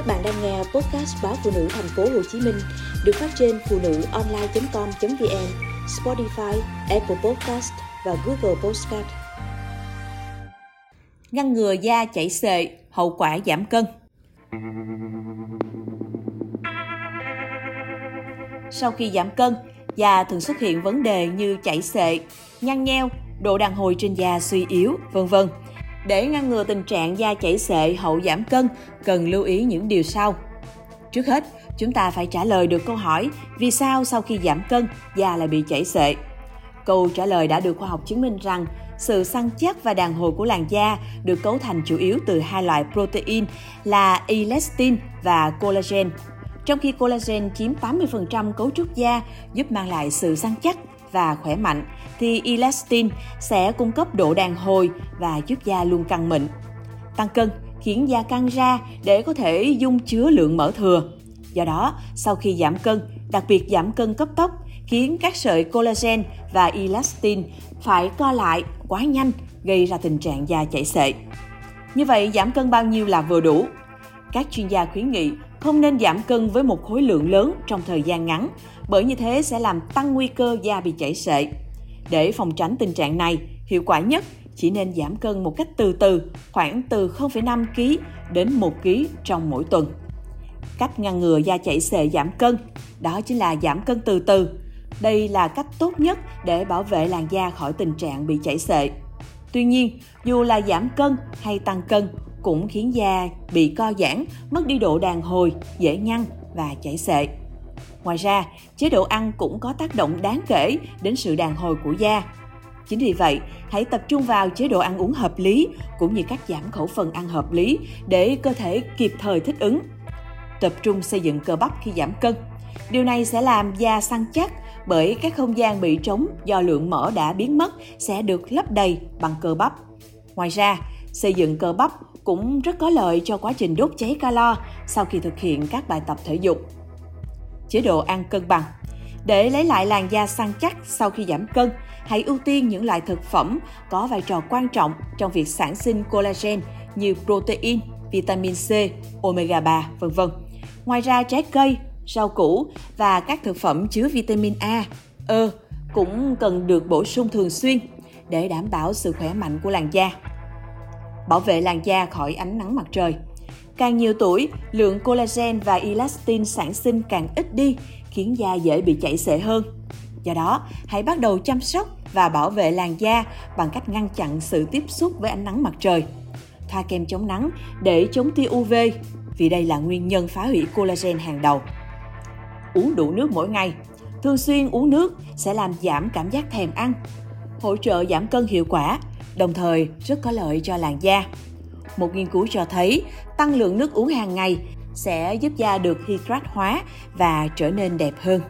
Các bạn đang nghe podcast báo phụ nữ thành phố Hồ Chí Minh được phát trên phụ nữ online.com.vn, Spotify, Apple Podcast và Google Podcast. Ngăn ngừa da chảy xệ, hậu quả giảm cân. Sau khi giảm cân, da thường xuất hiện vấn đề như chảy xệ, nhăn nheo, độ đàn hồi trên da suy yếu, vân vân. Để ngăn ngừa tình trạng da chảy xệ hậu giảm cân, cần lưu ý những điều sau. Trước hết, chúng ta phải trả lời được câu hỏi vì sao sau khi giảm cân, da lại bị chảy xệ. Câu trả lời đã được khoa học chứng minh rằng sự săn chắc và đàn hồi của làn da được cấu thành chủ yếu từ hai loại protein là elastin và collagen. Trong khi collagen chiếm 80% cấu trúc da, giúp mang lại sự săn chắc và khỏe mạnh, thì elastin sẽ cung cấp độ đàn hồi và giúp da luôn căng mịn. Tăng cân khiến da căng ra để có thể dung chứa lượng mỡ thừa. Do đó, sau khi giảm cân, đặc biệt giảm cân cấp tốc, khiến các sợi collagen và elastin phải co lại quá nhanh, gây ra tình trạng da chảy xệ. Như vậy, giảm cân bao nhiêu là vừa đủ? Các chuyên gia khuyến nghị không nên giảm cân với một khối lượng lớn trong thời gian ngắn, bởi như thế sẽ làm tăng nguy cơ da bị chảy xệ. Để phòng tránh tình trạng này, hiệu quả nhất chỉ nên giảm cân một cách từ từ, khoảng từ 0,5 kg đến 1 kg trong mỗi tuần. Cách ngăn ngừa da chảy xệ giảm cân, đó chính là giảm cân từ từ. Đây là cách tốt nhất để bảo vệ làn da khỏi tình trạng bị chảy xệ. Tuy nhiên, dù là giảm cân hay tăng cân cũng khiến da bị co giãn, mất đi độ đàn hồi, dễ nhăn và chảy xệ. Ngoài ra, chế độ ăn cũng có tác động đáng kể đến sự đàn hồi của da. Chính vì vậy, hãy tập trung vào chế độ ăn uống hợp lý cũng như cắt giảm khẩu phần ăn hợp lý để cơ thể kịp thời thích ứng. Tập trung xây dựng cơ bắp khi giảm cân. Điều này sẽ làm da săn chắc bởi các không gian bị trống do lượng mỡ đã biến mất sẽ được lấp đầy bằng cơ bắp. Ngoài ra, xây dựng cơ bắp cũng rất có lợi cho quá trình đốt cháy calo sau khi thực hiện các bài tập thể dục. Chế độ ăn cân bằng Để lấy lại làn da săn chắc sau khi giảm cân, hãy ưu tiên những loại thực phẩm có vai trò quan trọng trong việc sản sinh collagen như protein, vitamin C, omega 3, vân vân. Ngoài ra trái cây, rau củ và các thực phẩm chứa vitamin A, E cũng cần được bổ sung thường xuyên để đảm bảo sự khỏe mạnh của làn da bảo vệ làn da khỏi ánh nắng mặt trời. Càng nhiều tuổi, lượng collagen và elastin sản sinh càng ít đi, khiến da dễ bị chảy xệ hơn. Do đó, hãy bắt đầu chăm sóc và bảo vệ làn da bằng cách ngăn chặn sự tiếp xúc với ánh nắng mặt trời. Thoa kem chống nắng để chống tia UV, vì đây là nguyên nhân phá hủy collagen hàng đầu. Uống đủ nước mỗi ngày. Thường xuyên uống nước sẽ làm giảm cảm giác thèm ăn, hỗ trợ giảm cân hiệu quả đồng thời, rất có lợi cho làn da. Một nghiên cứu cho thấy, tăng lượng nước uống hàng ngày sẽ giúp da được hydrat hóa và trở nên đẹp hơn.